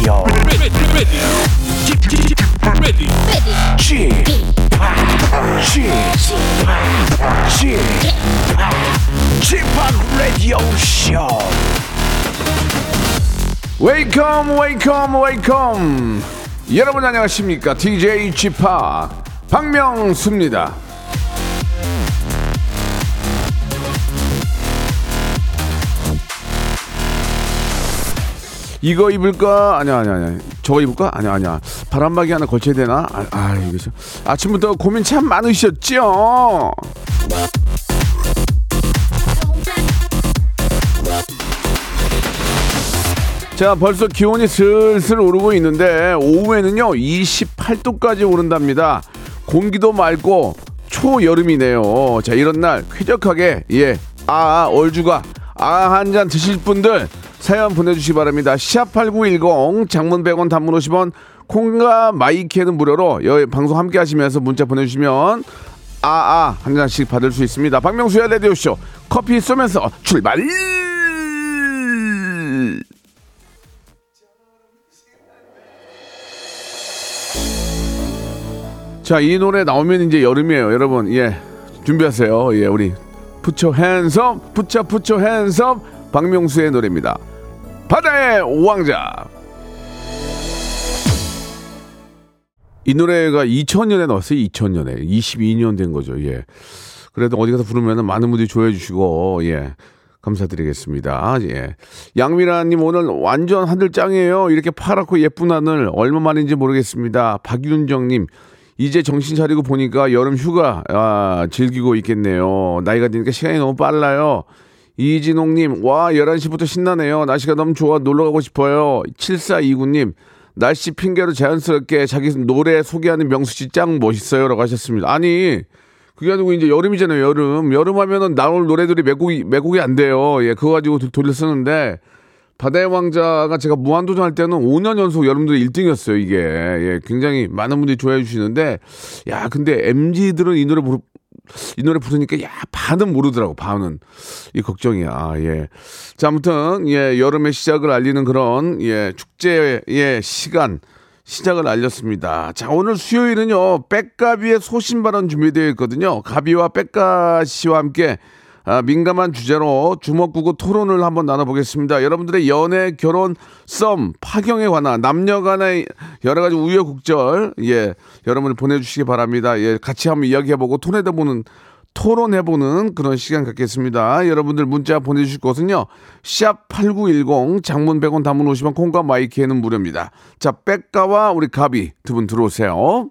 Radio. Chip, Chip, Chip, Radio Show. Welcome, welcome, welcome. 여러분 안녕하십니까? DJ Chip 박명수입니다. 이거 입을까? 아니야, 아니야, 아니야. 저거 입을까? 아니야, 아니야. 바람막이 하나 걸쳐야 되나? 아, 아 이거 좀. 아침부터 고민 참 많으셨죠? 자, 벌써 기온이 슬슬 오르고 있는데 오후에는요 28도까지 오른답니다. 공기도 맑고 초여름이네요. 자, 이런 날 쾌적하게 예, 아, 얼주가 아 한 잔 드실 분들 사연 보내주시기 바랍니다. 샵8910 장문 100원 단문 50원 콩과 마이키에는 무료로 여기 방송 함께 하시면서 문자 보내주시면 아아 한 잔씩 받을 수 있습니다. 박명수의 레디오쇼 커피 쏘면서 출발! 자, 이 노래 나오면 이제 여름이에요, 여러분. 예, 준비하세요. 예, 우리 푸처 푸처 핸섬 박명수의 노래입니다. 바다의 왕자. 이 노래가 2000년에 나왔어요. 2000년에 22년 된 거죠. 예. 그래도 어디 가서 부르면 많은 분들이 좋아해 주시고 예. 감사드리겠습니다. 예. 양미라님 오늘 완전 하늘 짱이에요. 이렇게 파랗고 예쁜 하늘 얼마 만인지 모르겠습니다. 박윤정님 이제 정신 차리고 보니까 여름 휴가 아, 즐기고 있겠네요. 나이가 드니까 시간이 너무 빨라요. 이진홍님, 와, 11시부터 신나네요. 날씨가 너무 좋아. 놀러 가고 싶어요. 7429님, 날씨 핑계로 자연스럽게 자기 노래 소개하는 명수 씨 짱 멋있어요. 라고 하셨습니다. 아니, 그게 아니고 이제 여름이잖아요. 여름. 여름 하면은 나올 노래들이 매곡이, 매곡이 안 돼요. 예, 그거 가지고 돌려 쓰는데, 바다의 왕자가 제가 무한도전 할 때는 5년 연속 여러분들 1등이었어요, 이게. 예, 굉장히 많은 분들이 좋아해 주시는데, 야, 근데 MG들은 이 노래 부르, 이 노래 부르니까 야 반은 모르더라고 반은 이 걱정이야 아, 예. 자 아무튼 예 여름의 시작을 알리는 그런 예 축제의 시간 시작을 알렸습니다. 자 오늘 수요일은요 백가비의 소신 발언 준비되어 있거든요. 가비와 백가 씨와 함께 아, 민감한 주제로 주먹구구 토론을 한번 나눠보겠습니다. 여러분들의 연애, 결혼, 썸, 파경에 관한 남녀 간의 여러 가지 우여곡절, 예, 여러분들 보내주시기 바랍니다. 예, 같이 한번 이야기해보고 토론해보는 토론해보는 그런 시간 갖겠습니다. 여러분들 문자 보내주실 곳은요. 샵8910 장문 100원 단문 50원 콩과 마이키에는 무료입니다. 자, 백가와 우리 가비 두 분 들어오세요.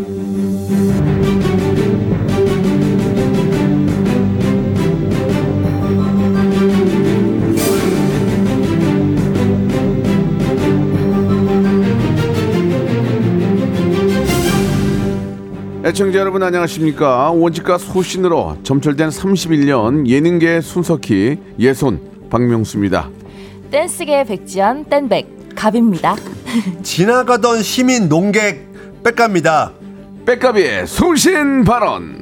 애청자 여러분 안녕하십니까 원칙과 소신으로 점철된 31년 예능계 순석희 예손 박명수입니다 댄스계 백지연 댄백 갑입니다. 지나가던 시민 농객 백갑니다. 백가비의 소신 발언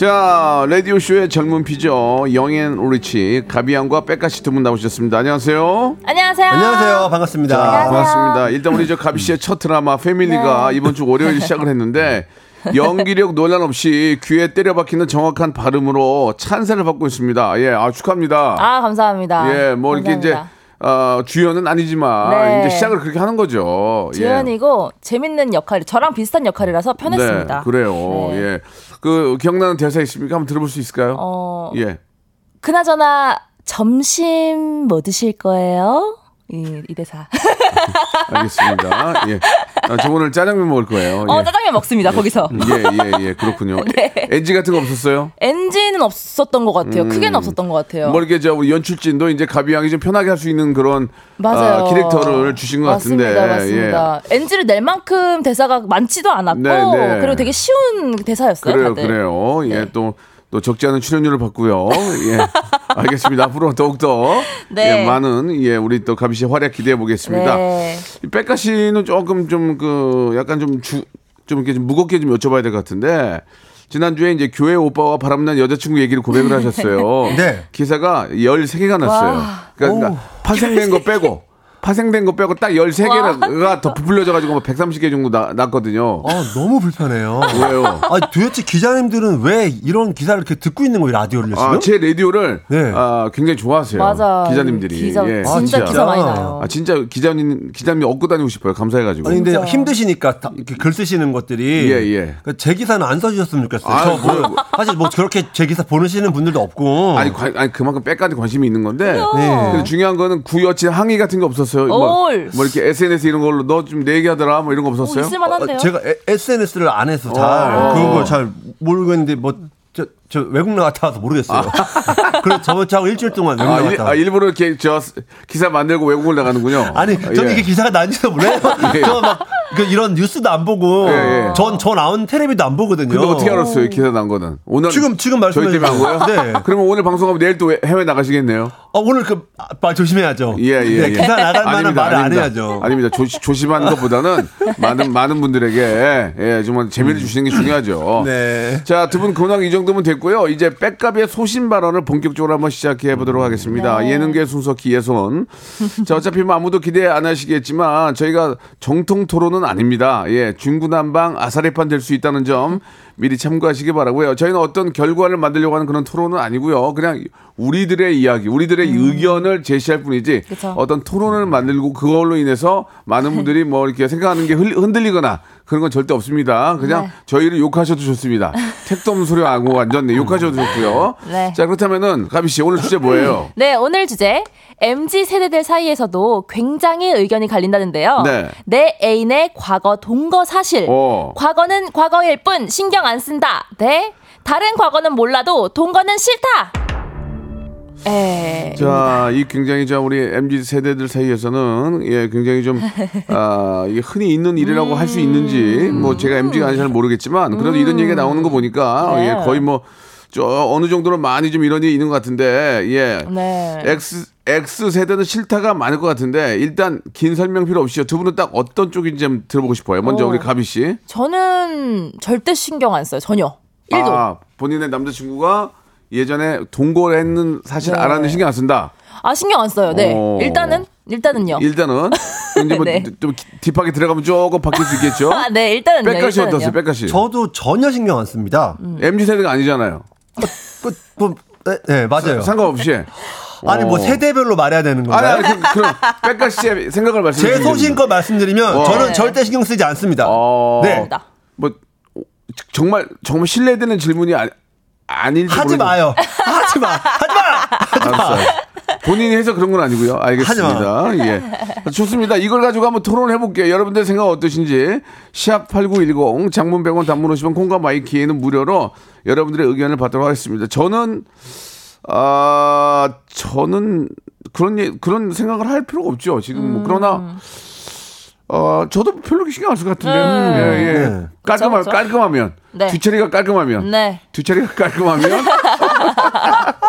자 라디오쇼의 젊은 피죠 영앤 리치 가비양과 백가씨 두 분 나오셨습니다 안녕하세요 안녕하세요. 안녕하세요. 반갑습니다. 자, 안녕하세요. 반갑습니다. 일단 우리 저 가비 씨의 첫 드라마 패밀리가 네. 이번 주 월요일 시작을 했는데 연기력 논란 없이 귀에 때려 박히는 정확한 발음으로 찬사를 받고 있습니다. 예, 아 축하합니다. 아 감사합니다. 예, 뭐 이렇게 이제 감사합니다. 어, 주연은 아니지만 네. 이제 시작을 그렇게 하는 거죠. 예. 주연이고 재밌는 역할, 저랑 비슷한 역할이라서 편했습니다. 네, 그래요. 네. 예. 그 기억나는 대사 있습니까? 한번 들어볼 수 있을까요? 어, 예. 그나저나 점심 뭐 드실 거예요? 이, 이 대사. 알겠습니다. 예. 아, 저 오늘 짜장면 먹을 거예요. 어, 예. 짜장면 먹습니다, 거기서. 예, 예, 예, 그렇군요. 네. 엔지 같은 거 없었어요? NG는 없었던 것 같아요. 크게는 없었던 것 같아요. 뭐 이렇게 저 연출진도 이제 가비 양이 좀 편하게 할 수 있는 그런 맞아요. 아, 캐릭터를 주신 것 맞습니다, 같은데. 예. 맞습니다. NG를 낼 만큼 대사가 많지도 않았고, 네, 네. 그리고 되게 쉬운 대사였어요. 그래요, 다들. 그래요. 예, 네. 또, 또 적지 않은 출연료를 받고요. 예. 알겠습니다. 앞으로 더욱더 네. 예, 많은 예, 우리 또 가비 씨 활약 기대해 보겠습니다. 네. 이 백가 씨는 조금 좀 그 약간 좀 주, 좀 이렇게 좀 무겁게 좀 여쭤봐야 될 것 같은데 지난주에 이제 교회 오빠와 바람난 여자친구 얘기를 고백을 하셨어요. 네. 기사가 13개가 났어요. 와. 그러니까, 파생된 거 빼고 파생된 거 빼고 딱 13개가 더 부풀려져 가지고 뭐 130개 정도 나, 났거든요. 아, 너무 불편해요. 왜요? 아, 도대체 기자님들은 왜 이런 기사를 이렇게 듣고 있는 거예요, 라디오를 지금? 아, 제 라디오를 네. 아, 굉장히 좋아하세요. 맞아. 기자님들이. 기자, 예. 진짜, 아, 진짜. 기사 많이 나요. 아, 진짜 기자님 기자님 얻고 다니고 싶어요. 감사해가지고. 아니 근데 진짜. 힘드시니까 다 이렇게 글 쓰시는 것들이 예, 예. 그러니까 제 기사는 안 써주셨으면 좋겠어요. 아, 저 뭐, 그래요? 사실 뭐 그렇게 제 기사 보내시는 분들도 없고. 아니, 관- 아니 그만큼 백까지 관심이 있는 건데 네. 근데 중요한 거는 구여친 항의 같은 게 없 었어요. 뭐, 올. 뭐 이렇게 SNS 이런 걸로 너 좀 내 얘기하더라 뭐 이런 거 오, 없었어요? 있을만한데요. 어, 제가 SNS를 안 해서 잘 어. 그거 잘 모르겠는데 뭐. 저, 저 외국 나갔다 와서 모르겠어요. 그래서 저번 주하고 일주일 동안 외국 아, 나갔다. 아, 일부러 이렇게 저 기사 만들고 외국을 나가는군요. 아니, 저는 예. 이게 기사가 난지도 몰라요. 예. 저 막, 그 이런 뉴스도 안 보고, 예, 예. 전, 저 나온 텔레비도 안 보거든요. 근데 어떻게 알았어요? 이 기사 난 거는 오늘 지금, 지금 저희 말씀해 때문에 한 거예요? 네. 그러면 오늘 방송하면 내일 또 해외 나가시겠네요? 어, 오늘 그, 아, 말 조심해야죠. 예, 예, 네, 예. 기사 나갈 만한 아닙니다, 말을 안 아닙니다. 해야죠. 아닙니다. 조, 조심하는 것보다는 많은, 많은 분들에게, 예, 정말 재미를 주시는 게 중요하죠. 네. 자, 두 분 근황 이 정도면 됐고요. 이제 백갑의 소신 발언을 본격적으로 한번 시작해 보도록 하겠습니다. 예능계 순서 기예손. 자, 어차피 뭐 아무도 기대 안 하시겠지만 저희가 정통 토론은 아닙니다. 예, 중구난방 아사리판 될 수 있다는 점 미리 참고하시기 바라고요. 저희는 어떤 결과를 만들려고 하는 그런 토론은 아니고요. 그냥 우리들의 이야기, 우리들의 의견을 제시할 뿐이지 그쵸. 어떤 토론을 만들고 그걸로 인해서 많은 분들이 뭐 이렇게 생각하는 게 흔- 흔들리거나 그런 건 절대 없습니다. 그냥 네. 저희를 욕하셔도 좋습니다. 택도 없는 소리 하고 완전 네, 욕하셔도 좋고요. 네. 자 그렇다면은 가비 씨 오늘 주제 뭐예요? 네, 오늘 주제 MZ 세대들 사이에서도 굉장히 의견이 갈린다는데요. 네. 내 애인의 과거 동거 사실. 어. 과거는 과거일 뿐 신경 안 쓴다. 네. 다른 과거는 몰라도 동거는 싫다. 에. 자, 이 굉장히 저 우리 MZ 세대들 사이에서는 예, 굉장히 좀 아, 이게 흔히 있는 일이라고 할수 있는지 뭐 제가 MZ가 아닌지 잘 모르겠지만 그래도 이런 얘기가 나오는 거 보니까 네. 예, 거의 뭐 저 어느 정도로 많이 좀 이런 일이 있는 것 같은데 예. 네. X X 세대는 싫다가 많을 것 같은데 일단 긴 설명 필요 없이요. 두 분은 딱 어떤 쪽인지 좀 들어보고 싶어요. 먼저 어. 우리 가비 씨. 저는 절대 신경 안 써요. 전혀. 1도. 아, 본인의 남자친구가 예전에 동거를 했는 사실 네. 알았는데 신경 안 쓴다. 아, 신경 안 써요. 네. 어. 일단은 일단은요. 일단은 이제 뭐 네. 좀 딥하게 들어가면 조금 바뀔 수 있겠죠. 아, 네, 일단은요. 백가씨 일단은요. 어떠세요, 백가씨? 저도 전혀 신경 안 씁니다. MZ 세대가 아니잖아요. 그, 뭐, 네, 네, 맞아요. 상관없이. 아니, 뭐 어. 세대별로 말해야 되는 아니, 건가요? 아니, 그, 그럼 백가 씨의 생각을 말씀해 제 소신껏 말씀드리면 어. 저는 네. 절대 신경 쓰지 않습니다. 어. 네. 나. 뭐 정말 정말 신뢰되는 질문이 아, 아닐지 하지 모르겠- 마요. 하지 마. 하지 마. 알았어요. 본인이 해서 그런 건 아니고요. 알겠습니다. 예. 좋습니다. 이걸 가지고 한번 토론해 볼게요. 여러분들 생각 어떠신지. 샵8910 장문 100원 단문 50원 콩과 마이키에는 무료로 여러분들의 의견을 받도록 하겠습니다. 저는 아 저는 그런 예- 그런 생각을 할 필요가 없죠. 지금 뭐 그러나 어 저도 별로 신경 안 쓸 것 같은데. 음. 예, 예. 네. 깔끔하, 그쵸, 그쵸. 깔끔하면 네. 뒤처리가 깔끔하면 네. 뒤처리가 깔끔하면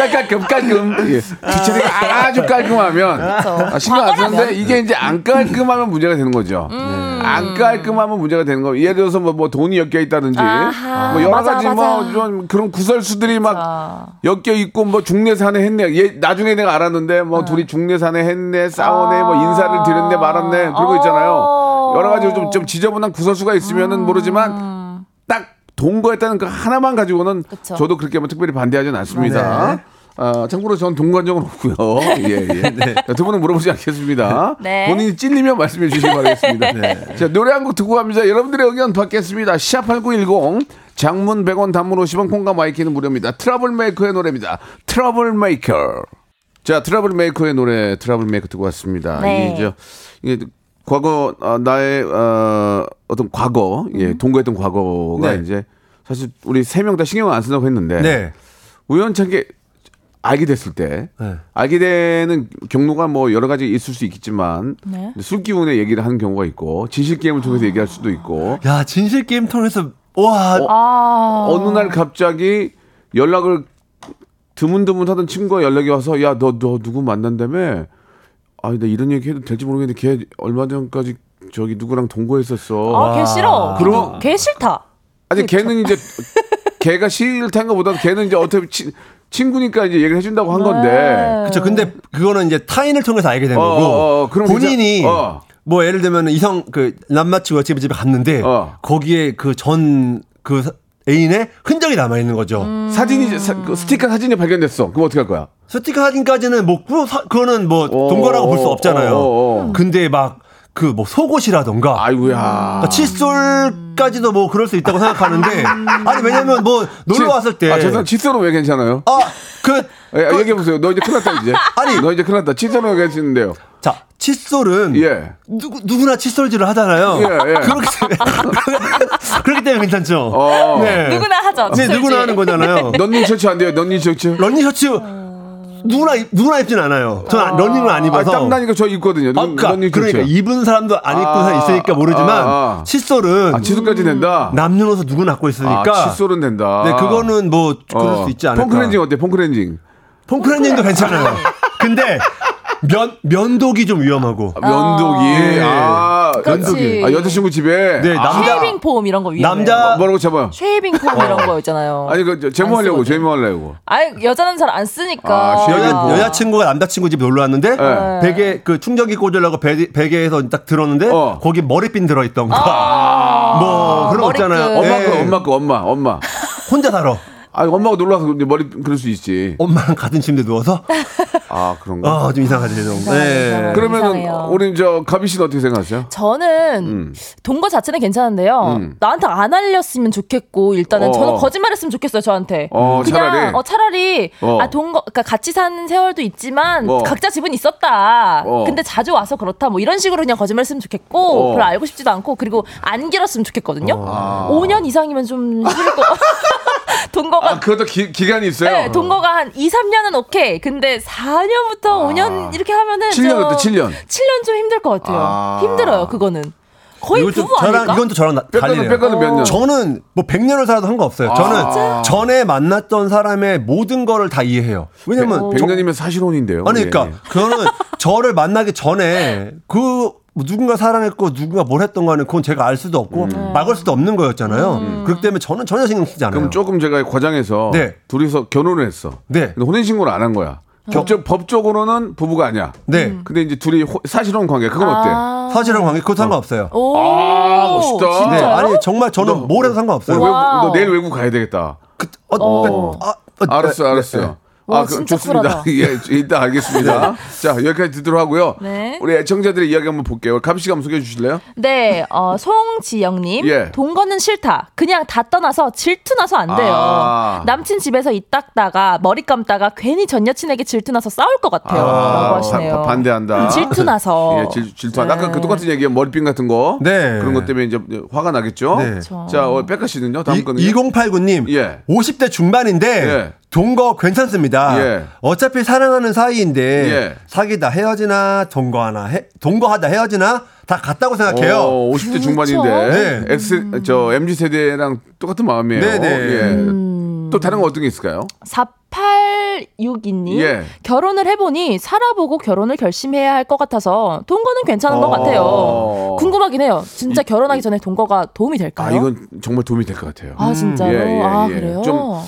깔깔끔 깔끔 예. 뒤처리가 아주 깔끔하면 아, 신경 안 쓰는데. 이게 이제 안 깔끔하면 문제가 되는 거죠. 음. 안 깔끔하면 문제가 되는 거. 예를 들어서 뭐, 뭐 돈이 엮여 있다든지 아하, 뭐 여러 맞아, 가지 맞아. 뭐좀 그런 구설수들이 막 아. 엮여 있고 뭐 중내산에 했네. 얘 나중에 내가 알았는데 뭐 둘이 중내산에 했네, 싸우네, 뭐 인사를 드렸네, 말았네 그러고 있잖아요. 어. 여러 가지 좀, 좀 지저분한 구설수가 있으면은 모르지만 딱 동거했다는 그 하나만 가지고는 그쵸. 저도 그렇게 뭐 특별히 반대하지는 않습니다. 네. 아, 참고로 전 동거한 적은 없고요. 예, 예. 자, 두 분은 물어보지 않겠습니다. 네. 본인이 찔리면 말씀해 주시기 바라겠습니다. 자, 노래 한 곡 듣고 갑니다. 여러분들의 의견 받겠습니다. 샵8910 장문 100원 단문 50원 콩과 마이케이는 무료입니다. 트러블 메이커의 노래입니다. 트러블 메이커. 자, 트러블 메이커의 노래 트러블 메이커 듣고 왔습니다. 네. 이제 이게 과거 아, 나의 어, 어떤 과거, 예, 동거했던 과거가 네. 이제 사실 우리 세 명 다 신경 안 쓴다고 했는데 네. 우연찮게 알게 됐을 때 네. 알게 되는 경로가 뭐 여러 가지 있을 수 있겠지만 네. 술 기운에 얘기를 하는 경우가 있고 진실 게임을 통해서 얘기할 수도 있고 야 진실 게임 통해서 와 아. 어느 날 갑자기 연락을 드문드문 하던 친구가 연락이 와서 야 너너 누구 만난다며 아니 나 이런 얘기 해도 될지 모르겠는데 걔 얼마 전까지 저기 누구랑 동거했었어 아, 걔 싫어. 그럼- 걔 싫다. 아니 걔는 이제 걔가 싫다는 것보다 걔는 이제 어차피 치, 친구니까 이제 얘기를 해준다고 한 건데 그렇죠. 근데 그거는 이제 타인을 통해서 알게 된 어, 거고 어, 어, 그럼 본인이 어. 뭐 예를 들면 이성 그 남자친구가 집에 집에 갔는데 어. 거기에 그 전그 애인의 흔적이 남아 있는 거죠. 사진이 사, 그 스티커 사진이 발견됐어 그럼 어떻게 할 거야 스티커 사진까지는 뭐 그거 그거는 뭐 어, 동거라고 볼 수 없잖아요. 어, 어, 어. 근데 막 그 뭐 속옷이라던가 아이고야 그러니까 칫솔까지도 뭐 그럴 수 있다고 생각하는데 아니 왜냐면 뭐 놀러 왔을 때 아 죄송 칫솔은 왜 괜찮아요 아그 예, 얘기해 보세요 너 이제 큰일 났다 이제 아니. 너 이제 큰일 났다 칫솔은 왜 괜찮은데요 자, 칫솔은 예. 누구 누구나 칫솔질을 하잖아요. 예, 예. 그렇기 때문에 그렇기 때문에 괜찮죠. 어. 네. 누구나 하죠. 네, 칫솔질. 누구나 하는 거잖아요. 런닝 셔츠 안 돼요 런닝 셔츠 러닝 셔츠 누구나 입- 누구나 입진 않아요. 저는 안- 러닝을 안 아, 입어서. 땀 나니까 저 입거든요 아, 런- 그러니까, 런닝 셔츠 그러니까 입은 사람도 안 입고 아, 있으니까 모르지만 아, 아. 칫솔은 아 칫솔까지 된다 남녀노소 누구나 갖고 있으니까. 아, 칫솔은 된다 네, 그거는 뭐 그럴 어. 수 있지 않을까. foam cleansing 어때 foam cleansing foam cleansing도 괜찮아요. 근데 면 면도기 좀 위험하고. 면도기 예. 아 그렇지. 면도기 아 여자친구 집에 네, 아, 남자 shaving foam 이런 거 위험해요. 남자- 뭐라고 잡아요 shaving foam 이런 거 있잖아요. 아니 그 제모하려고. 제모하려고 아니 여자는 잘 안 쓰니까. 아, shaving 여자, foam. 여자친구가 남자친구 집 놀러 왔는데 네. 베개 그 충전기 꽂으려고 베, 베개에서 딱 들었는데 어. 거기 머리핀 들어 있던 거. 아. 뭐 그런 거. 있잖아요. 엄마 예. 거 엄마 거 엄마 엄마 혼자 살아. 아 엄마가 이제 머리 그럴 수 있지 엄마랑 같은 침대 누워서 아 그런가 어좀 이상하지 좀. 이상하네. 그러면은 이상해요. 우리 저 가비 씨는 어떻게 생각하세요? 저는 음. 동거 자체는 괜찮은데요. 음. 나한테 안 알렸으면 좋겠고 일단은 어. 저는 거짓말 했으면 좋겠어요 저한테. 어, 그냥 차라리? 어 차라리 어. 아 동거 그러니까 같이 사는 세월도 있지만 어. 각자 집은 있었다. 어. 근데 자주 와서 그렇다. 뭐 이런 식으로 그냥 거짓말 했으면 좋겠고 어. 별로 알고 싶지도 않고 그리고 안 길었으면 좋겠거든요. 아. 5년 이상이면 좀 싫을 거. 동거가 아 그것도 기, 기간이 있어요. 네, 동거가 한 2, 3년은 오케이. 근데 4년부터 5년 이렇게 하면은 아. 칠년 좀- 어때, 칠 년? 7년 좀 힘들 것 같아요. 아. 힘들어요, 그거는. 거의 부부 저랑 아닐까? 이건 또 저랑 달리네요. 뺏가는 몇 년? 저는 뭐 100년을 살아도 상관없어요. 저는 전에 만났던 사람의 모든 거를 다 이해해요. 왜냐면 저- 100 년이면 사실혼인데요. 아니 예. 그러니까 그거는 저를 만나기 전에 그 뭐 누군가 사랑했고 누군가 뭘 했던 거는 그건 제가 알 수도 없고 막을 수도 없는 거였잖아요. 그렇기 때문에 저는 전혀 신경 쓰지 않아요. 그럼 조금 제가 과장해서 네. 둘이서 결혼을 했어. 네. 근데 혼인 신고를 안 한 거야. 법적 법적으로는 부부가 아니야. 네. 근데 이제 둘이 호- 사실혼 관계 그건 어때? 아. 사실은 관계 그거 상관없어요. 오. 아, 멋있다. 네, 진짜요? 아니 정말 저는 뭘 해도 상관없어요. 오늘 외국. 너 내일 외국 가야 되겠다. 어, 어. 아, 어, 알았어요, 네, 알았어요. 네. 와, 아, 그, 진짜 좋습니다. 쿨하다. 예, 일단 알겠습니다. 자, 여기까지 듣도록 하고요. 네. 우리 애청자들의 이야기 한번 볼게요. 씨가 한번 소개해 주실래요? 네, 어, 송지영님. 예. 동거는 싫다. 그냥 다 떠나서 질투나서 안 돼요. 아. 남친 집에서 이 닦다가 머리 감다가 괜히 전 여친에게 질투나서 싸울 것 같아요. 라고 하시네요. 바- 반대한다. 질투나서. 예, 질, 질투한다. 아까 네. 그 똑같은 얘기예요. 머리핀 같은 거. 네. 그런 것 때문에 이제 화가 나겠죠. 네. 그렇죠. 자, 어, 백가 씨는요? 다음 거는 2089님, 예. 50대 중반인데 예. 동거 괜찮습니다. 예. 어차피 사랑하는 사이인데 예. 사귀다 헤어지나 동거하나 해, 동거하다 헤어지나 다 같다고 생각해요. 어, 50대 중반인데 네. X 저 MZ 세대랑 똑같은 마음이에요. 네네. 예. 음. 또 다른 거 어떤 게 있을까요? 4862님. 예. 결혼을 해보니 살아보고 결혼을 결심해야 할 것 같아서 동거는 괜찮은 것 어. 같아요. 궁금하긴 해요. 진짜 결혼하기 전에 동거가 도움이 될까요? 아, 이건 정말 도움이 될 것 같아요. 아, 진짜로? 예, 예, 아, 예. 그래요? 좀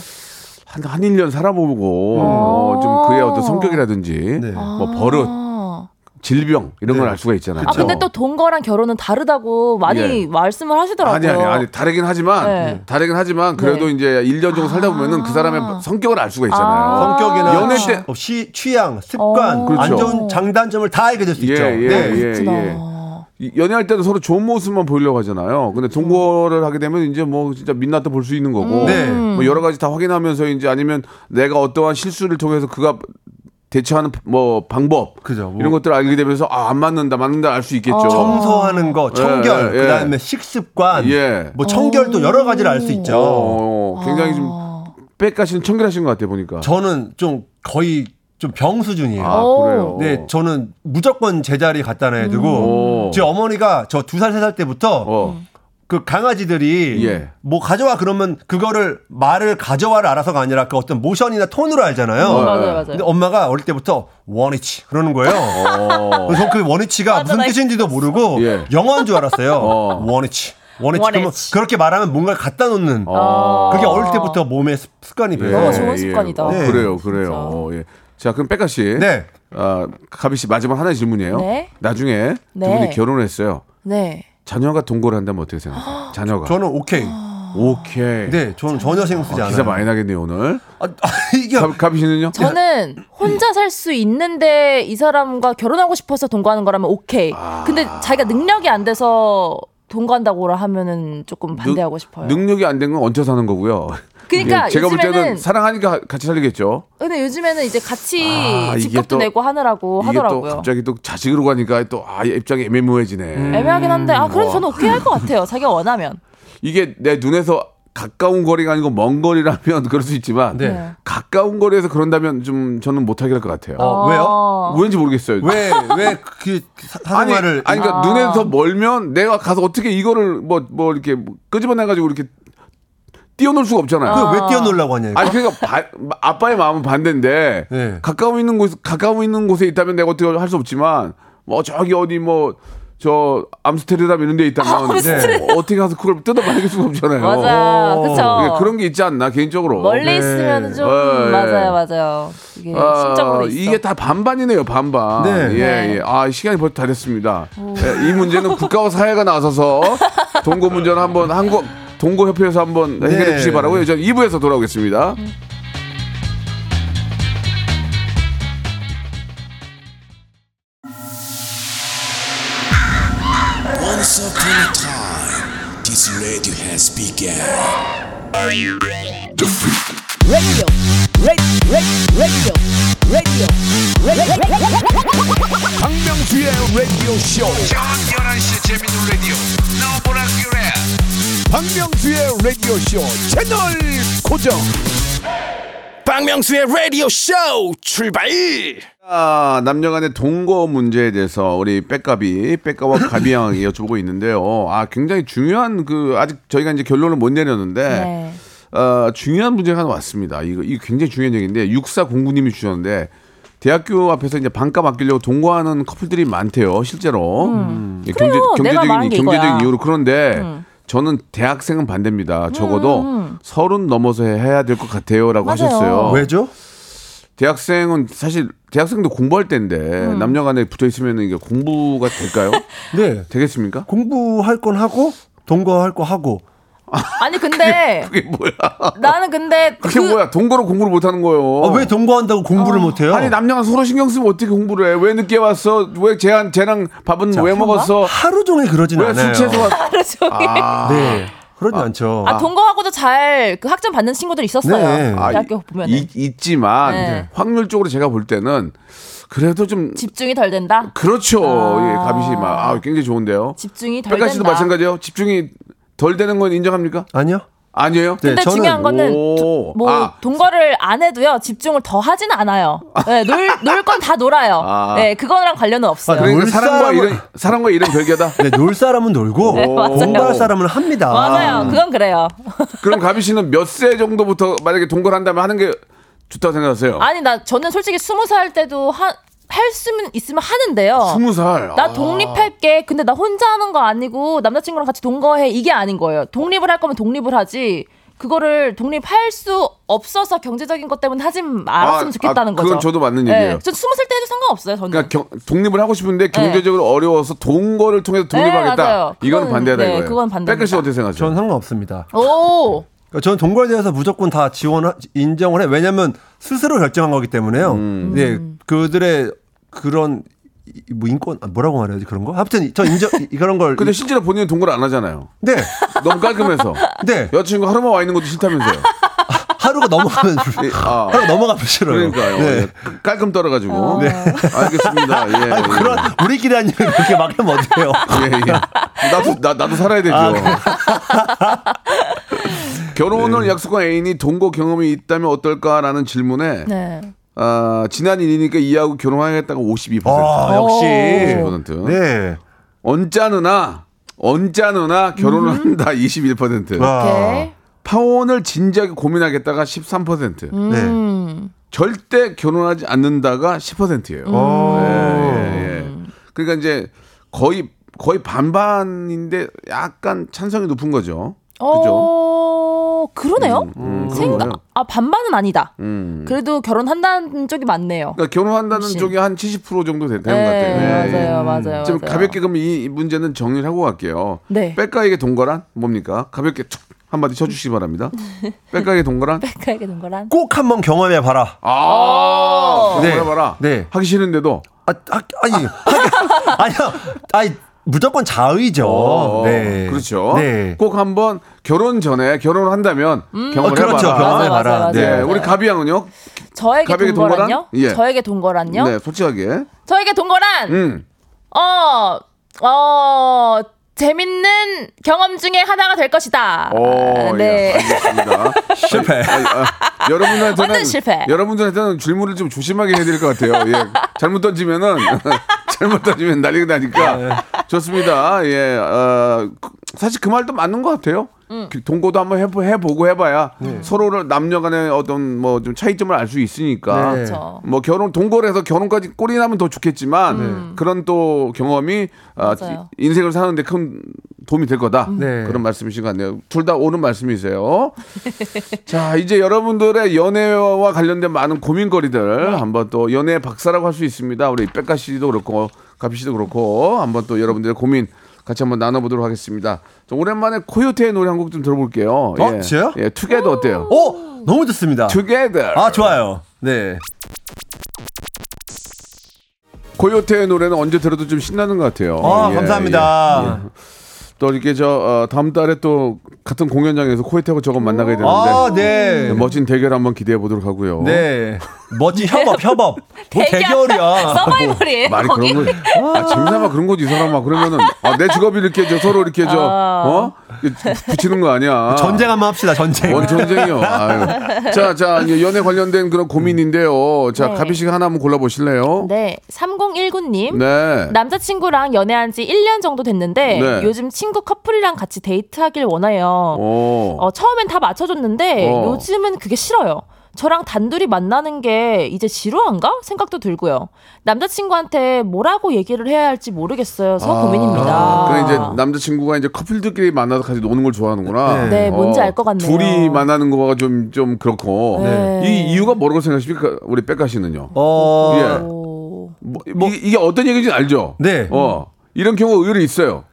한, 한 1년 살아보고 어, 좀 그의 어떤 성격이라든지 네. 뭐 버릇, 아. 질병 이런 걸 네. 알 수가 있잖아요. 아, 근데 또 동거랑 결혼은 다르다고 많이 예. 말씀을 하시더라고요. 아니 아니 아니 다르긴 하지만 네. 다르긴 하지만 그래도 네. 이제 1년 정도 살다 보면은 그 사람의 성격을 알 수가 있잖아요. 아. 성격이나 연애 취- 때- 어, 시, 취향, 습관, 어. 그렇죠. 안 좋은 장단점을 다 알게 될수 예, 있죠. 예, 네. 예. 그렇구나. 이- 연애할 때도 서로 좋은 모습만 보이려고 하잖아요. 근데 동거를 하게 되면 이제 뭐 진짜 민낯도 볼 수 있는 거고 네. 뭐 여러 가지 다 확인하면서 이제 아니면 내가 어떠한 실수를 통해서 그가 대처하는 뭐 방법 그죠. 뭐. 이런 것들을 알게 되면서 아, 안 맞는다, 맞는다 알 수 있겠죠. 청소하는 거, 청결, 예, 예. 그다음에 식습관, 예. 뭐 청결도 여러 가지를 알 수 있죠. 어, 굉장히 좀 빽가시는 청결하신 것 같아요 보니까. 저는 좀 거의 좀 병 수준이에요. 아 오. 그래요. 네, 저는 무조건 제자리 갖다 놔야 되고 오. 제 어머니가 저 두 살 세 살 때부터 어. 그 강아지들이 예. 뭐 가져와 그러면 그거를 말을 가져와를 알아서가 아니라 그 어떤 모션이나 톤으로 알잖아요. 어, 맞아요, 맞아요. 근데 엄마가 어릴 때부터 원위치 그러는 거예요. 어. 그래서 그 원위치가 맞아, 무슨 나 뜻인지도 모르고 예. 영어인 줄 알았어요. 어. 원위치. 원위치. 그러면 그렇게 말하면 뭔가를 갖다 놓는. 어. 그게 어릴 때부터 몸에 습- 습관이 예, 배요. 너무 좋은 습관이다. 어, 네. 그래요, 그래요. 어, 예. 자, 그럼 백가 씨. 네. 아, 가비 씨 마지막 하나의 질문이에요. 네. 나중에 네. 두 분이 결혼했어요. 네. 자녀가 동거를 한다면 어떻게 생각하세요? 자녀가. 저는 오케이. 오케이. 네, 저는 전혀 쓰지 아, 않아요. 기사 많이 나겠네요 오늘. 아, 아, 이게 가, 가비 씨는요? 저는 혼자 살 수 있는데 이 사람과 결혼하고 싶어서 동거하는 거라면 오케이. 아. 근데 자기가 능력이 안 돼서 동거한다고 하면은 조금 반대하고 싶어요. 능력이 안 된 건 얹혀 사는 거고요. 그러니까 예, 제가 볼 때는 요즘에는- 사랑하니까 같이 살리겠죠. 근데 요즘에는 이제 같이 아, 집값도 또- 내고 하느라고 이게 또 하더라고요. 갑자기 또 자식으로 가니까 또 아, 입장이 애매모호해지네. 애매하긴 한데 아 그래도 와. 저는 오케이 할 것 같아요. 자기가 원하면. 이게 내 눈에서 가까운 거리가 아니고 먼 거리라면 그럴 수 있지만 네. 가까운 거리에서 그런다면 좀 저는 못하게 할 것 같아요. 어, 왜요? 왠지 모르겠어요. 왜, 왜, 그, 사- 아니, 사생활을. 아니, 그러니까 눈에서 멀면 내가 가서 어떻게 이거를 뭐, 뭐 이렇게 끄집어내 가지고 이렇게 띄워놓을 수가 없잖아요. 그거 왜 뛰어놀라고 하냐. 아니, 그러니까 바- 아빠의 마음은 반대인데 네. 가까워 있는 곳, 가까워 있는 곳에 있다면 내가 어떻게 할 수 없지만 뭐 저기 어디 뭐 저 암스테르담 이런 데 있다면 암스테르담. 뭐 어떻게 가서 그걸 뜯어버릴 수가 없잖아요. 맞아, 오. 그쵸. 예, 그런 게 있지 않나 개인적으로. 멀리 네. 있으면 좀 예, 예. 맞아요, 맞아요. 이게 아. 이게 다 반반이네요, 반반. 네. 예, 네. 예. 아, 시간이 벌써 다 됐습니다. 예, 이 문제는 국가와 사회가 나서서 동거 문제는 한번 한국 동거 협회에서 한번 해결해 네. 주시기 바라고요. 저는 2부에서 돌아오겠습니다. Once upon a time, this radio has begun. radio, radio, radio, radio, radio. 박명수의 라디오 쇼. 저녁 11시 재밌는 라디오. 너보라 그래. 박명수의 라디오 쇼 채널 고정. 박명수의 라디오 쇼 출발. 아, 남녀간의 동거 문제에 대해서 우리 백가비, 백가와 가비 양에게 여쭤보고 있는데요. 아, 굉장히 중요한 그 아직 저희가 이제 결론을 못 내렸는데 네. 어, 중요한 문제가 하나 왔습니다. 이거, 이거 굉장히 중요한 얘기인데, 6409님이 주셨는데, 대학교 앞에서 이제 반값 아끼려고 동거하는 커플들이 많대요, 실제로. 예, 경제, 음. 그래요. 내가 말한 경제적인, 게 경제적인. 음. 이유로. 그런데, 저는 대학생은 반대입니다. 적어도 서른 넘어서 해야 될 것 같아요. 라고 맞아요. 하셨어요. 왜죠? 대학생은 사실, 대학생도 공부할 때인데, 음. 남녀 간에 붙어 있으면 이게 공부가 될까요? 네. 되겠습니까? 공부할 건 하고, 동거할 거 하고. 아니 근데 그게 뭐야? 나는 근데 그게 그 뭐야? 동거로 공부를 못 하는 거예요. 아, 왜 동거한다고 공부를 못 해요? 아니 남녀가 서로 신경 쓰면 어떻게 공부를 해? 왜 늦게 왔어? 왜 쟤한 쟤랑 밥은 왜 먹었어? 하루 종일 그러진 왜 않아요. 술 취해서 왔? 하루 종일 아, 네. 그러진 않죠. 동거하고도 잘 그 학점 받는 친구들 있었어요. 네. 아, 대학교 보면 이- 있지만 네. 확률적으로 제가 볼 때는 그래도 좀 집중이 덜 된다. 그렇죠. 아. 예, 가비 씨 말. 아, 굉장히 좋은데요. 집중이 덜 백가 씨도 된다. 마찬가지요. 집중이 덜 되는 건 인정합니까? 아니요. 아니에요? 네, 근데 저는- 중요한 거는. 도- 뭐 아. 동거를 안 해도요 집중을 더 하진 않아요. 네, 놀놀 건 다 놀아요. 아. 네, 그거랑 관련은 없어요. 아, 그러니까 놀 사랑과 사람은- 이런 사랑과 이런 별개다. 네, 놀 사람은 놀고, 네, 맞아요. 공부할 사람은 합니다. 맞아요. 그건 그래요. 그럼 가비 씨는 몇 세 정도부터 만약에 동거를 한다면 하는 게 좋다고 생각하세요? 아니 나 저는 솔직히 스무 살 때도 하, 할 수는 있으면 하는데요. 스무 살. 나 아. 독립할게. 근데 나 혼자 하는 거 아니고 남자친구랑 같이 동거해. 이게 아닌 거예요. 독립을 할 거면 독립을 하지. 그거를 독립할 수 없어서 경제적인 것 때문에 하지 말았으면 아, 좋겠다는 아, 거죠. 그건 저도 맞는 얘기예요. 전 스무 살 때 해도 상관없어요. 저는. 그러니까 경- 독립을 하고 싶은데 경제적으로 어려워서 동거를 통해서 독립하겠다. 네. 이건 그건- 반대다 네, 이거예요. 그건 반대입니다. 백글 씨 어떻게 생각하세요? 전 상관없습니다. 오. 그러니까 저는 동거에 대해서 무조건 다 지원 인정을 해. 왜냐하면 스스로 결정한 거기 때문에요. 음. 네, 그들의 그런 이- 뭐 인권 아, 뭐라고 말해야지 그런 거? 아무튼 저 인정 이- 그런 걸. 근데 실제로 본인은 동거를 안 하잖아요. 네, 너무 깔끔해서. 네. 여자친구 하루만 와 있는 것도 싫다면서요. 하루가 넘어가면 예, 아. 하루가 넘어가면 싫어요. 그러니까요. 네. 예. 깔끔 떨어가지고. 알겠습니다. 예. 아니, 예. 그런 우리끼리 한 얘기를 그렇게 막 하면 어떡해요. 예, 예. 나도 나, 나도 살아야 되죠. 아, 결혼을 네. 약속한 애인이 동거 경험이 있다면 어떨까라는 질문에 네. 아, 지난 일이니까 이해하고 결혼하겠다가 52%. 아, 역시. 50%. 네. 언짢으나 언짢으나 결혼을 한다 21%. 와. 오케이. 파혼을 진지하게 고민하겠다가 13%. 네. 음. 절대 결혼하지 않는다가 10%예요. 오. 예, 예, 예. 그러니까 이제 거의 거의 반반인데 약간 찬성이 높은 거죠. 그죠? 어, 그러네요. 음, 그런 생각, 거예요. 아, 반반은 아니다. 음. 그래도 결혼한다는 쪽이 많네요. 그러니까 결혼한다는 훨씬. 쪽이 한 70% 정도 되는 것 네, 같아요. 예, 예. 맞아요, 맞아요. 좀 맞아요. 가볍게 그럼 이 문제는 정리를 하고 갈게요. 네. 백가에게 동거란 뭡니까? 가볍게 툭 한마디 쳐주시기 바랍니다. 백가에게 동거란? 백하게 된 거란. 꼭 한번 경험해 봐라. 아, 네. 해봐라. 네. 하기 싫은데도. 아, 아, 아니, 아니요, 아니, 무조건 자의죠. 어, 네. 그렇죠. 네. 꼭 한번 결혼 전에 결혼을 한다면 경험을 어, 그렇죠. 해봐라. 경험해 맞아요, 봐라. 맞아요, 네, 맞아요. 우리 가비 양은요? 저에게 가볍게 동거란요? 동거란? 예. 저에게 동거란요? 네, 솔직하게. 저에게 동거란! 음. 어, 어, 재밌는 경험 중에 하나가 될 것이다. 오, 네. 예, 알겠습니다. 실패. 아니, 아, 여러분들한테는 완전 실패. 여러분들한테는 질문을 좀 조심하게 될것 같아요. 예, 잘못 던지면은 잘못 던지면 난리가 나니까 좋습니다. 예, 어, 그- 사실 그 말도 맞는 것 같아요. 그 동거도 한번 해보, 해보고 해봐야 서로를 남녀간의 어떤 뭐 좀 차이점을 알 수 있으니까. 네. 그렇죠. 뭐 결혼 동거를 해서 결혼까지 꼴이 나면 더 좋겠지만 그런 또 경험이 아. 인생을 사는데 큰 도움이 될 거다. 네. 그런 말씀이신 것 같네요. 둘 다 옳은 말씀이세요. 자, 이제 여러분들의 연애와 관련된 많은 고민거리들 한번 또 연애 박사라고 할 수 있습니다. 우리 백가 씨도 그렇고 가비 씨도 그렇고 한번 또 여러분들의 고민 같이 한번 나눠보도록 하겠습니다. 자, 오랜만에 코요태의 노래 한 곡 좀 들어볼게요. 어, 진짜요? 예, 투게더 어때요? 오, 너무 좋습니다. 투게더. 아, 좋아요. 네. 코요태의 노래는 언제 들어도 좀 신나는 것 같아요. 아, 예, 감사합니다. 예, 예. 또 이렇게 저 어, 다음 달에 또 같은 공연장에서 코요태하고 저거 만나게 되는데 아, 네. 멋진 대결 한번 기대해 보도록 하고요. 네. 멋진 협업, 협업. 뭐 대결이야. 서바이벌이에요. 말이 거기? 그런 거, 아, 재미삼아 그런 거지, 이 사람아. 그러면은, 아, 내 직업이 이렇게 저 서로 이렇게 저, 어? 이렇게 붙이는 거 아니야. 전쟁 한번 합시다, 전쟁. 원 전쟁이요. 아유. 자, 자, 연애 관련된 그런 고민인데요. 자, 네. 가비 씨가 하나 한번 골라 보실래요? 네, 3019님. 네. 남자친구랑 연애한 지 1년 정도 됐는데 네. 요즘 친구 커플이랑 같이 데이트하길 원해요. 오. 어, 처음엔 다 맞춰줬는데 어. 요즘은 그게 싫어요. 저랑 단둘이 만나는 게 이제 지루한가 생각도 들고요. 남자친구한테 뭐라고 얘기를 해야 할지 모르겠어서 고민입니다. 그래 이제 남자친구가 이제 커플들끼리 만나서 같이 노는 걸 좋아하는구나. 네, 뭔지 알 것 같네요. 둘이 만나는 거가 좀, 좀 그렇고. 네. 이 이유가 뭐라고 생각하십니까? 우리 백가 씨는요. 어, 예. 오. 뭐, 이게, 이게 어떤 얘기인지 알죠? 네. 어. 이런 경우가 의외로 있어요.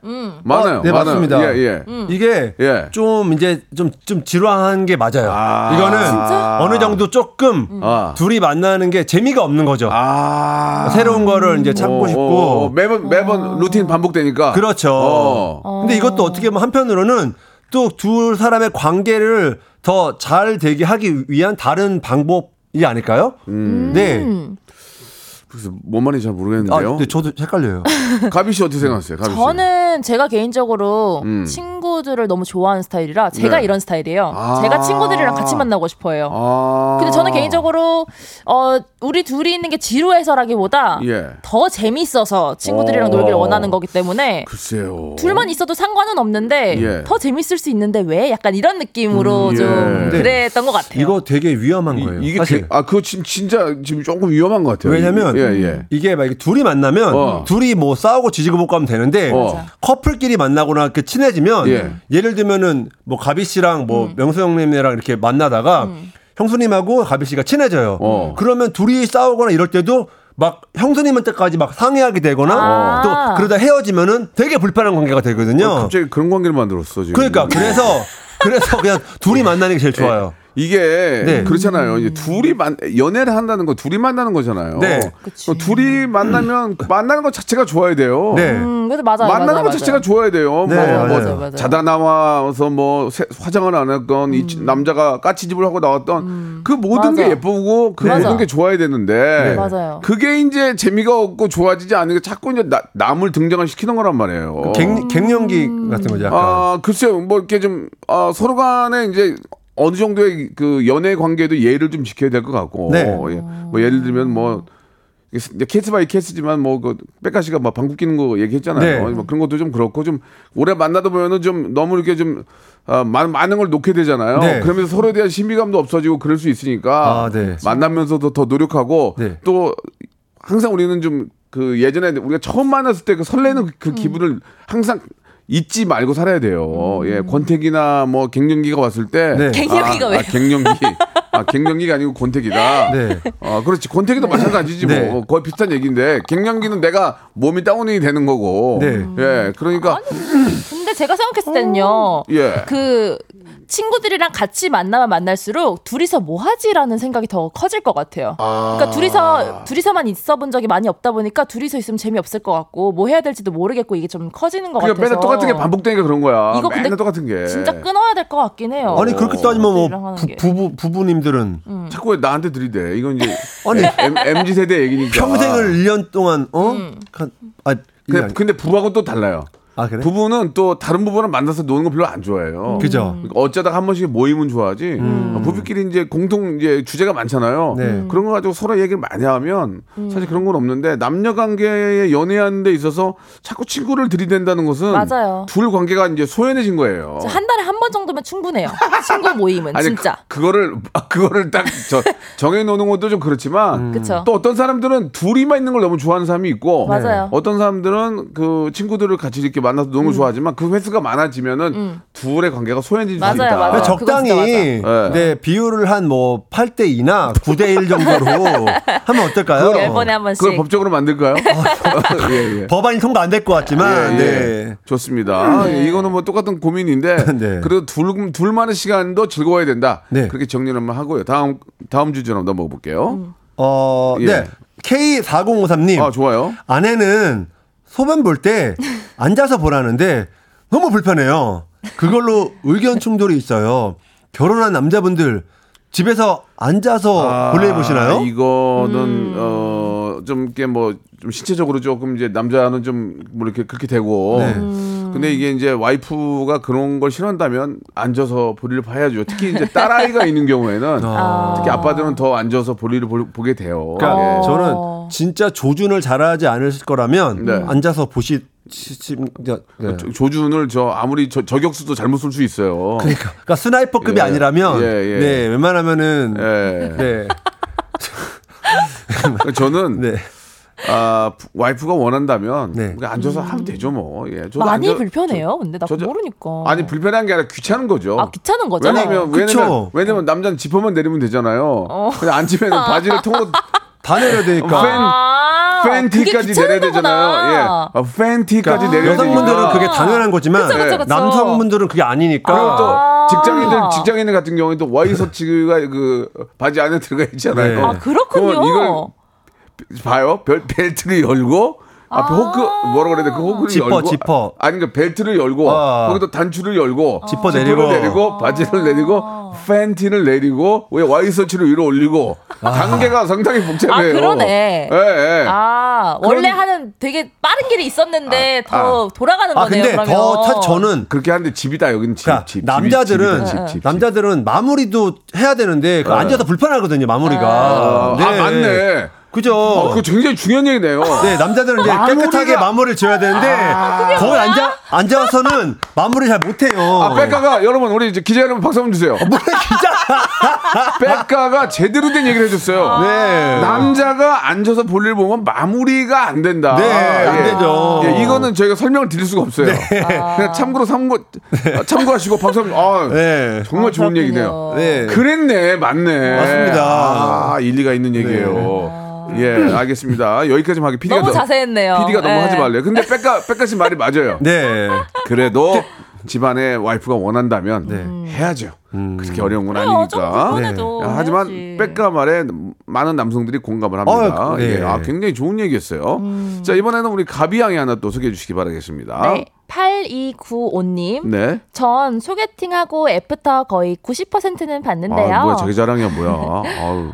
많아요. 어, 네, 많아요. 맞습니다. 예, 예. 이게 예. 좀 이제 좀, 좀 지루한 게 맞아요. 아, 이거는 진짜? 어느 정도 조금 아. 둘이 만나는 게 재미가 없는 거죠. 아. 새로운 거를 이제 찾고 어, 싶고. 어, 어. 매번, 매번 루틴 반복되니까. 그렇죠. 어. 근데 이것도 어떻게 보면 한편으로는 또 두 사람의 관계를 더 잘 되게 하기 위한 다른 방법이 아닐까요? 네. 그래서 뭔 말인지 잘 아, 모르겠는데요. 네, 저도 헷갈려요. 가비 씨 어떻게 생각하세요? 가비 씨. 저는 제가 개인적으로 음. 친구들을 너무 좋아하는 스타일이라 제가 네. 이런 스타일이에요. 아. 제가 친구들이랑 같이 만나고 싶어요. 아. 근데 저는 개인적으로 어 우리 둘이 있는 게 지루해서라기보다 예. 더 재밌어서 친구들이랑 어. 놀기를 원하는 거기 때문에 글쎄요. 둘만 있어도 상관은 없는데 예. 더 재밌을 수 있는데 왜 약간 이런 느낌으로 음, 좀 예. 그랬던 것 같아요. 이거 되게 위험한 거예요. 이, 이게 사실. 개- 아 그거 진, 진짜 지금 조금 위험한 것 같아요. 왜냐면 예, 예. 이게 막 둘이 만나면 어. 둘이 뭐 싸우고 지지고 볶고 하면 되는데 어. 커플끼리 만나거나 이렇게 친해지면 예. 예를 들면은 뭐 가비 씨랑 뭐 음. 명수 형님이랑 이렇게 만나다가 형수님하고 가비 씨가 친해져요. 어. 그러면 둘이 싸우거나 이럴 때도 막 형수님한테까지 막 상의하게 되거나 아. 또 그러다 헤어지면은 되게 불편한 관계가 되거든요. 어, 갑자기 그런 관계를 만들었어 지금. 그러니까 그래서 그래서 그냥 둘이 만나는 게 제일 좋아요. 이게 네. 그렇잖아요. 이제 둘이 만 연애를 한다는 건 둘이 만나는 거잖아요. 네. 그치. 어, 둘이 만나면 만나는 것 자체가 좋아야 돼요. 네. 음, 맞아요. 만나는 맞아요, 것 자체가 맞아요. 좋아야 돼요. 네, 뭐, 맞아요. 뭐 맞아요, 맞아요. 자다 나와서 뭐 세- 화장을 안 했건 이 남자가 까치집을 하고 나왔던 그 모든 게 음. 맞아. 예쁘고 그. 모든 게 좋아야 되는데 네. 맞아요. 그게 이제 재미가 없고 좋아지지 않으니까 자꾸 이제 나- 남을 등장을 시키는 거란 말이에요. 갱, 갱년기 같은 거죠. 약간. 아, 글쎄요. 뭐 이렇게 좀 아, 서로 간에 이제 어느 정도의 그 연애 관계도 예의를 좀 지켜야 될 것 같고. 네. 예. 뭐 예를 들면 뭐 case by case지만 뭐그 빽가 씨가 막 방귀 끼는 거 얘기했잖아요. 네. 뭐 그런 것도 좀 그렇고 좀 오래 만나다 보면은 좀 너무 이렇게 좀 아, 많은, 많은 걸 놓게 되잖아요. 네. 그러면서 서로에 대한 신비감도 없어지고 그럴 수 있으니까 아, 네. 만나면서도 더 노력하고 네. 또 항상 우리는 좀 그 예전에 우리가 처음 만났을 때 그 설레는 그- 그 기분을 항상 잊지 말고 살아야 돼요. 예, 권태기나 뭐 갱년기가 왔을 때 네. 갱년기가 아, 왜? 아, 갱년기. 아, 갱년기가 아니고 권태기다. 네. 아, 그렇지. 권태기도 마찬가지지 네. 뭐. 거의 비슷한 얘기인데 갱년기는 내가 몸이 다운이 되는 거고. 네. 예. 그러니까 근데 제가 생각했을 때는요. 예. 그 친구들이랑 같이 만나면 만날수록 둘이서 뭐 하지라는 생각이 더 커질 것 같아요. 그러니까 둘이서 둘이서만 있어 본 적이 많이 없다 보니까 둘이서 있으면 재미없을 것 같고 뭐 해야 될지도 모르겠고 이게 좀 커지는 것 그러니까 같아서. 맨날 똑같은 게 반복되니까 그런 거야. 이거 근데 맨날 똑같은 게. 진짜 끊어야 될 것 같긴 해요. 아니 그렇게 따지면 뭐 하는 부, 게. 부부 부부님들은 자꾸 왜 나한테 들이대. 이건 이제 아니 M, 지 세대 얘기니까. 평생을 1년 동안 어? 간- 아, 근데, 근데 부부하고 또 달라요. 아 그래? 부부는 또 다른 부부랑 만나서 노는 거 별로 안 좋아해요. 그죠. 그러니까 어쩌다가 한 번씩 모임은 좋아하지. 어, 부부끼리 이제 공통 이제 주제가 많잖아요. 네. 그런 거 가지고 서로 얘기를 많이 하면 사실 그런 건 없는데 남녀 관계에 연애하는 데 있어서 자꾸 친구를 들이댄다는 것은 맞아요. 둘 관계가 이제 소연해진 거예요. 한 달에 한 번 정도면 충분해요. 친구 모임은 아니 진짜. 그, 거를 그거를 딱 저, 정해 놓는 것도 좀 그렇지만 그쵸. 또 어떤 사람들은 둘이만 있는 걸 너무 좋아하는 사람이 있고 맞아요. 어떤 사람들은 그 친구들을 같이 이렇게 만나서 노는 걸 좋아하지만 그 횟수가 많아지면은 둘의 관계가 소연해질 수 음. 맞아요, 있다. 맞아요. 적당히 맞아. 네, 비율을 한 뭐 8대 2나 9대 1 정도로 하면 어떨까요? 열 번에 한 번씩. 그걸 법적으로 만들까요? 예, 예. 법안이 통과 안 될 것 같지만 예, 예. 네. 좋습니다. 예, 이거는 뭐 똑같은 고민인데 네. 그래도 둘 둘만의 시간도 즐거워야 된다. 네. 그렇게 정리를 한번 하고요. 다음 다음 주제로 넘어가 볼게요. 음. 어, 예. 네. K4053님. 아 좋아요. 아내는 소변 볼 때 앉아서 보라는데 너무 불편해요. 그걸로 의견 충돌이 있어요. 결혼한 남자분들 집에서 앉아서 볼일 보시나요? 아, 이거는 음. 어좀 이렇게 뭐 좀 신체적으로 조금 이제 남자는 좀 뭐 이렇게 그렇게 되고. 네. 근데 이게 이제 와이프가 그런 걸 싫어한다면 앉아서 볼일을 봐야죠. 특히 이제 딸아이가 있는 경우에는 아. 특히 아빠들은 더 앉아서 볼일을 볼- 보게 돼요. 그러니까 예. 저는 진짜 조준을 잘하지 않을 거라면 네. 앉아서 보시 네. 조- 조준을 저 아무리 저, 저격수도 잘못 쓸수 있어요. 그러니까, 그러니까 스나이퍼급이 예. 아니라면 예, 예. 네 웬만하면은 예. 네. 저는 네. 아 부- 와이프가 원한다면 네. 그냥 앉아서 하면 되죠 뭐. 예. 저도 많이 앉아- 불편해요. 근데 나 저- 저- 모르니까. 아니 불편한 게 아니라 귀찮은 거죠. 아 귀찮은 거죠. 왜냐면 그쵸. 왜냐면 왜냐면 남자는 지퍼만 내리면 되잖아요. 어. 그냥 앉으면 바지를 통으로 다 내려야 되니까. 팬- 아, 팬티까지 내려야 되잖아요. 예. 아, 팬티까지 그러니까 내려야 여성분들은. 그게 당연한 거지만 그쵸, 그쵸, 그쵸. 남성분들은 그게 아니니까 그리고 또 아. 직장인들 직장인들 같은 경우에도 와이셔츠가 그 바지 안에 들어가 있잖아요. 네. 아 그렇군요. 이걸 봐요. 벨, 벨트를 열고 앞에 호크 뭐라 그래야 돼? 그 호크를 지퍼, 열고 지퍼. 아니 그 벨트를 열고 아. 거기도 단추를 열고 지퍼 지퍼를 내리고. 내리고 바지를 내리고 팬티를 내리고 왜 와이셔츠를 위로 올리고 단계가 상당히 아 복잡해요. 그러네. 예, 예. 아 원래 하는 되게 빠른 길이 있었는데 아, 더 돌아가는 아 거네요. 근데 그러면. 더 사- 저는 그렇게 하는데 집이다 여기는 집, 그러니까 집, 남자들은 집이다, 집, 집, 집. 남자들은 마무리도 해야 되는데 그 네. 앉아서 불편하거든요 마무리가. 아, 아, 맞네. 그죠. 어, 그거 굉장히 중요한 얘기네요. 네, 남자들은 이제 마무리가- 깨끗하게 마무리를 지어야 되는데 거기 앉아 앉아서는 마무리 잘 못해요. 아, 백가가 여러분 우리 이제 기자 여러분 박수 한번 주세요. 뭐야 기자? 백가가 제대로 된 얘기를 해줬어요. 네. 남자가 앉아서 볼일 보면 마무리가 안 된다. 네, 안 되죠. 예, 이거는 저희가 설명을 드릴 수가 없어요. 그냥 참고로 참고 아, 참고하시고 박수 한번. 아, 네. 정말 아, 좋은 그렇군요. 얘기네요. 네. 그랬네, 맞네. 맞습니다. 아, 일리가 있는 얘기예요. 예, 알겠습니다. 여기까지만 하게. PD가 너무 자세했네요. PD가 너무 예. 하지 말래요. 근데 백가 백가 씨 말이 맞아요. 네. 그래도 집안의 와이프가 원한다면 네. 해야죠. 음. 그렇게 어려운 건 그래요, 좀 아니니까. 불편해도 야, 하지만. 백가 말에 많은 남성들이 공감을 합니다. 어, 네. 예, 아, 굉장히 좋은 얘기였어요. 자 이번에는 우리 가비 양이 하나 또 소개해 주시기 바라겠습니다. 네. 8295님. 네. 전 소개팅하고 after 거의 90%는 받는데요. 아, 뭐야 자기 자랑이야 뭐야.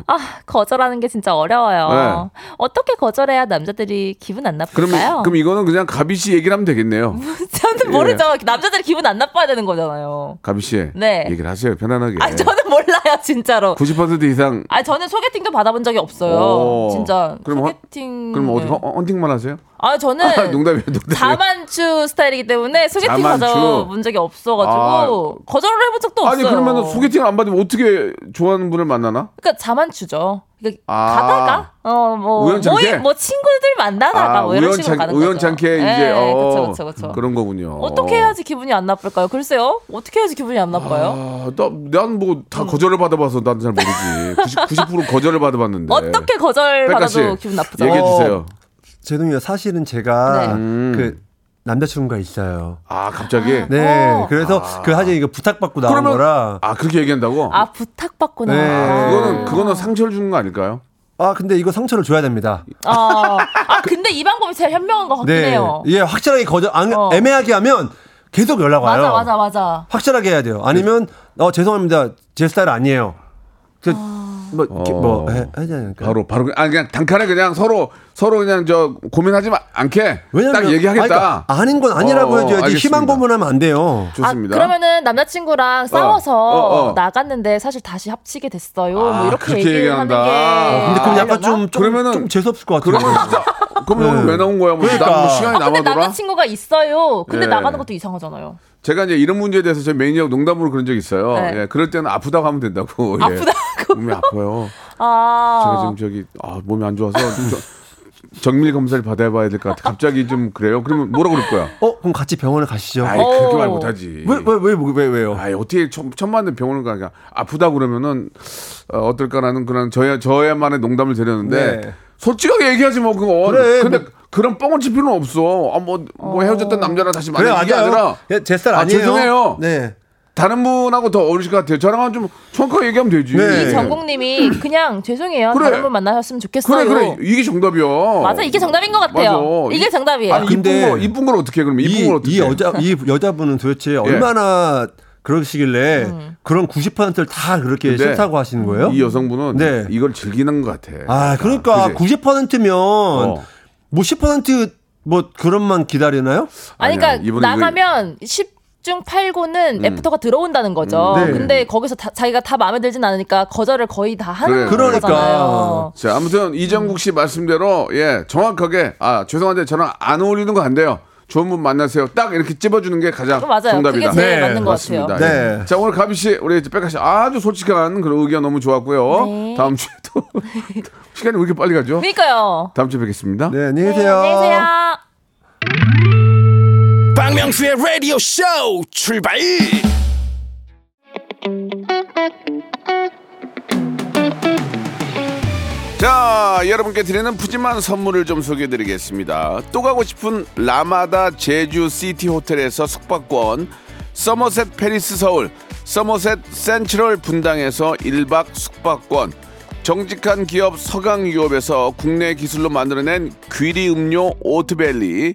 아, 거절하는 게 진짜 어려워요. 네. 어떻게 거절해야 남자들이 기분 안 그럼 나쁠까요? 그럼 이거는 그냥 가비 씨 얘기를 하면 되겠네요. 저는 모르죠. 남자들이 기분 안 나빠야 되는 거잖아요. 가비 씨 네. 얘기를 하세요 편안하게. 아, 저는 몰라요, 진짜로. 90% 이상 아, 저는 소개팅도 받아본 적이 없어요. 오. 진짜. 그럼 헌- 소개팅. 그럼 어디 네. 헌- 헌팅만 하세요? 아, 저는 농담이에요, 농담이에요. 자만추 스타일이기 때문에 소개팅. 가져본 적이 없어가지고 거절을 해본 적도 아니 없어요. 그러면 소개팅을 안 받으면 어떻게 좋아하는 분을 만나나? 그러니까 자만추죠. 그러니까 아. 가다가 어뭐 우연찮게? 뭐, 뭐 친구들 만나다가 뭐 이런 식으로 가는 거죠. 우연찮게 네, 이제 어, 그렇죠, 그렇죠, 그렇죠. 그런 거군요. 어떻게 해야지 기분이 안 나쁠까요? 글쎄요. 어떻게 해야지 기분이 안 나빠요? 아, 난뭐 다 거절을 받아봐서 난 잘 모르지. 90, 90% 거절을 받아봤는데. 어떻게 거절 받아도 씨, 기분 나쁘죠? 얘기해 어. 주세요. 제동이요 사실은 제가 네. 음. 그 남자친구가 있어요. 아 갑자기. 네, 어. 그래서 그 사실 이거 부탁받고 나온 그러면 거라. 아 그렇게 얘기한다고? 아 부탁받고 네. 나와. 그거는 그거는 상처를 주는 거 아닐까요? 아 근데 이거 상처를 줘야 됩니다. 아, 아 근데 이 방법이 제일 현명한 것 같긴 네, 해요. 이게 확실하게 거절 안, 어. 애매하게 하면 계속 연락 와요. 맞아 맞아 맞아. 확실하게 해야 돼요. 아니면 어 죄송합니다, 제 스타일 아니에요. 그, 뭐, 이렇게 뭐 어. 해, 하지 않을까? 바로 바로 그냥- 아니 그냥 단칼에 그냥 서로 서로 그냥 저 고민하지 마, 않게 왜냐면 딱 얘기하겠다. 아니, 그러니까 아닌 건 아니라고 어, 해줘야지 알겠습니다. 희망 고문하면 안 돼요. 좋습니다. 아, 그러면은 남자친구랑 싸워서 어, 어. 나갔는데 사실 다시 합치게 됐어요. 아, 뭐 이렇게 그렇게 얘기를 하는 얘기한다. 게. 어, 근데 그럼 약간? 좀, 좀, 그러면은- 좀 재수 없을 것 같아요. 그러면 진짜 그러면 오늘 네. 왜 나온 거야? 뭐, 그러니까. 나뭐 시간이 아, 근데 남아돌아? 남자친구가 있어요. 근데 예. 나가는 것도 이상하잖아요. 제가 이제 이런 문제에 대해서 제 매니저하고 농담으로 그런 적 있어요. 네. 예, 그럴 때는 아프다고 하면 된다고. 예. 아프다고? 몸이 아파요. 아. 제가 지금 저기 아, 몸이 안 좋아서 저- 정밀 검사를 받아봐야 될 것 같아. 갑자기 좀 그래요. 그러면 뭐라 그럴 거야? 어, 그럼 같이 병원에 가시죠. 아이 그렇게 어. 말 못하지. 왜, 왜, 왜, 왜, 왜, 왜요? 아이 어떻게 맞는 병원을 가니까 아프다 그러면은 어, 어떨까라는 그런 저야 저야만의 농담을 드렸는데 네. 솔직하게 얘기하지 뭐 그거. 그래, 근데 뭐- 그런 뻥을 칠 필요는 없어. 아, 뭐, 뭐 헤어졌던 남자랑 다시 그래, 만나 이게 맞아요. 아니라 예, 제 스타일 아, 아니에요. 죄송해요. 네. 다른 분하고 더 어울릴 것 같아요. 저랑은 좀 정확하게 얘기하면 되지. 네. 이정국님이 그냥 죄송해요. 그래. 다른 분 만나셨으면 좋겠어요. 그래 그래 이게 정답이야. 맞아 이게 정답인 것 같아요. 맞아. 이게 정답이에요. 아니 근데 이쁜 거 이쁜 걸 어떻게 해 그러면 이쁜 이, 걸 어떻게? 이 여자, 이 여자분은 도대체 얼마나 그러시길래 음. 그런 90%를 다 그렇게 싫다고 하시는 거예요? 이 여성분은 네. 이걸 즐기는 것 같아. 아, 그러니까 그지? 90%면 어. 뭐 10%뭐 그런만 기다리나요? 아니 그러니까 나가면 10 중 8구는 애프터가 들어온다는 거죠. 네. 근데 거기서 다- 자기가 다 마음에 들진 않으니까 거절을 거의 다 하는 그래. 그러니까. 거잖아요. 자, 아무튼 이정국 씨 말씀대로 예 정확하게 아 죄송한데 저랑 안 어울리는 거 안 돼요. 좋은 분 만나세요. 딱 이렇게 찝어주는 게 가장 어, 맞아요. 정답이다. 그게 제일 네, 맞는 것 맞습니다. 같아요. 네. 예. 자 오늘 가비 씨 우리 백가 씨 아주 솔직한 그런 의견 너무 좋았고요. 네. 다음 주에 또 시간이 왜 이렇게 빨리 가죠? 그러니까요. 다음 주에 뵙겠습니다. 네, 안녕히 네, 계세요. 안녕히 계세요. 박명수의 라디오 쇼 출발 자, 여러분께 드리는 푸짐한 선물을 좀 소개해 드리겠습니다. 또 가고 싶은 라마다 제주 시티 호텔에서 숙박권, 서머셋 팰리스 서울, 서머셋 센트럴 분당에서 1박 숙박권, 정직한 기업 서강유업에서 국내 기술로 만들어낸 귀리 음료 오트벨리,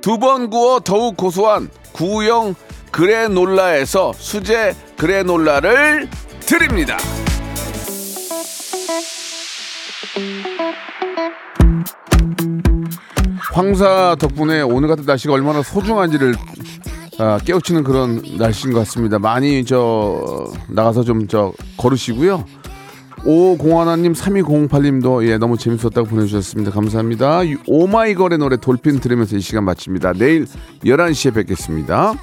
두 번 구워 더욱 고소한 구형 그래놀라에서 수제 그래놀라를 드립니다. 황사 덕분에 오늘 같은 날씨가 얼마나 소중한지를 아, 깨우치는 그런 날씨인 것 같습니다. 많이 저 나가서 좀 저 걸으시고요. 오공하나님 3208님도 예 너무 재밌었다고 보내주셨습니다. 감사합니다. 오마이걸의 노래 돌핀 들으면서 이 시간 마칩니다. 내일 11시에 뵙겠습니다.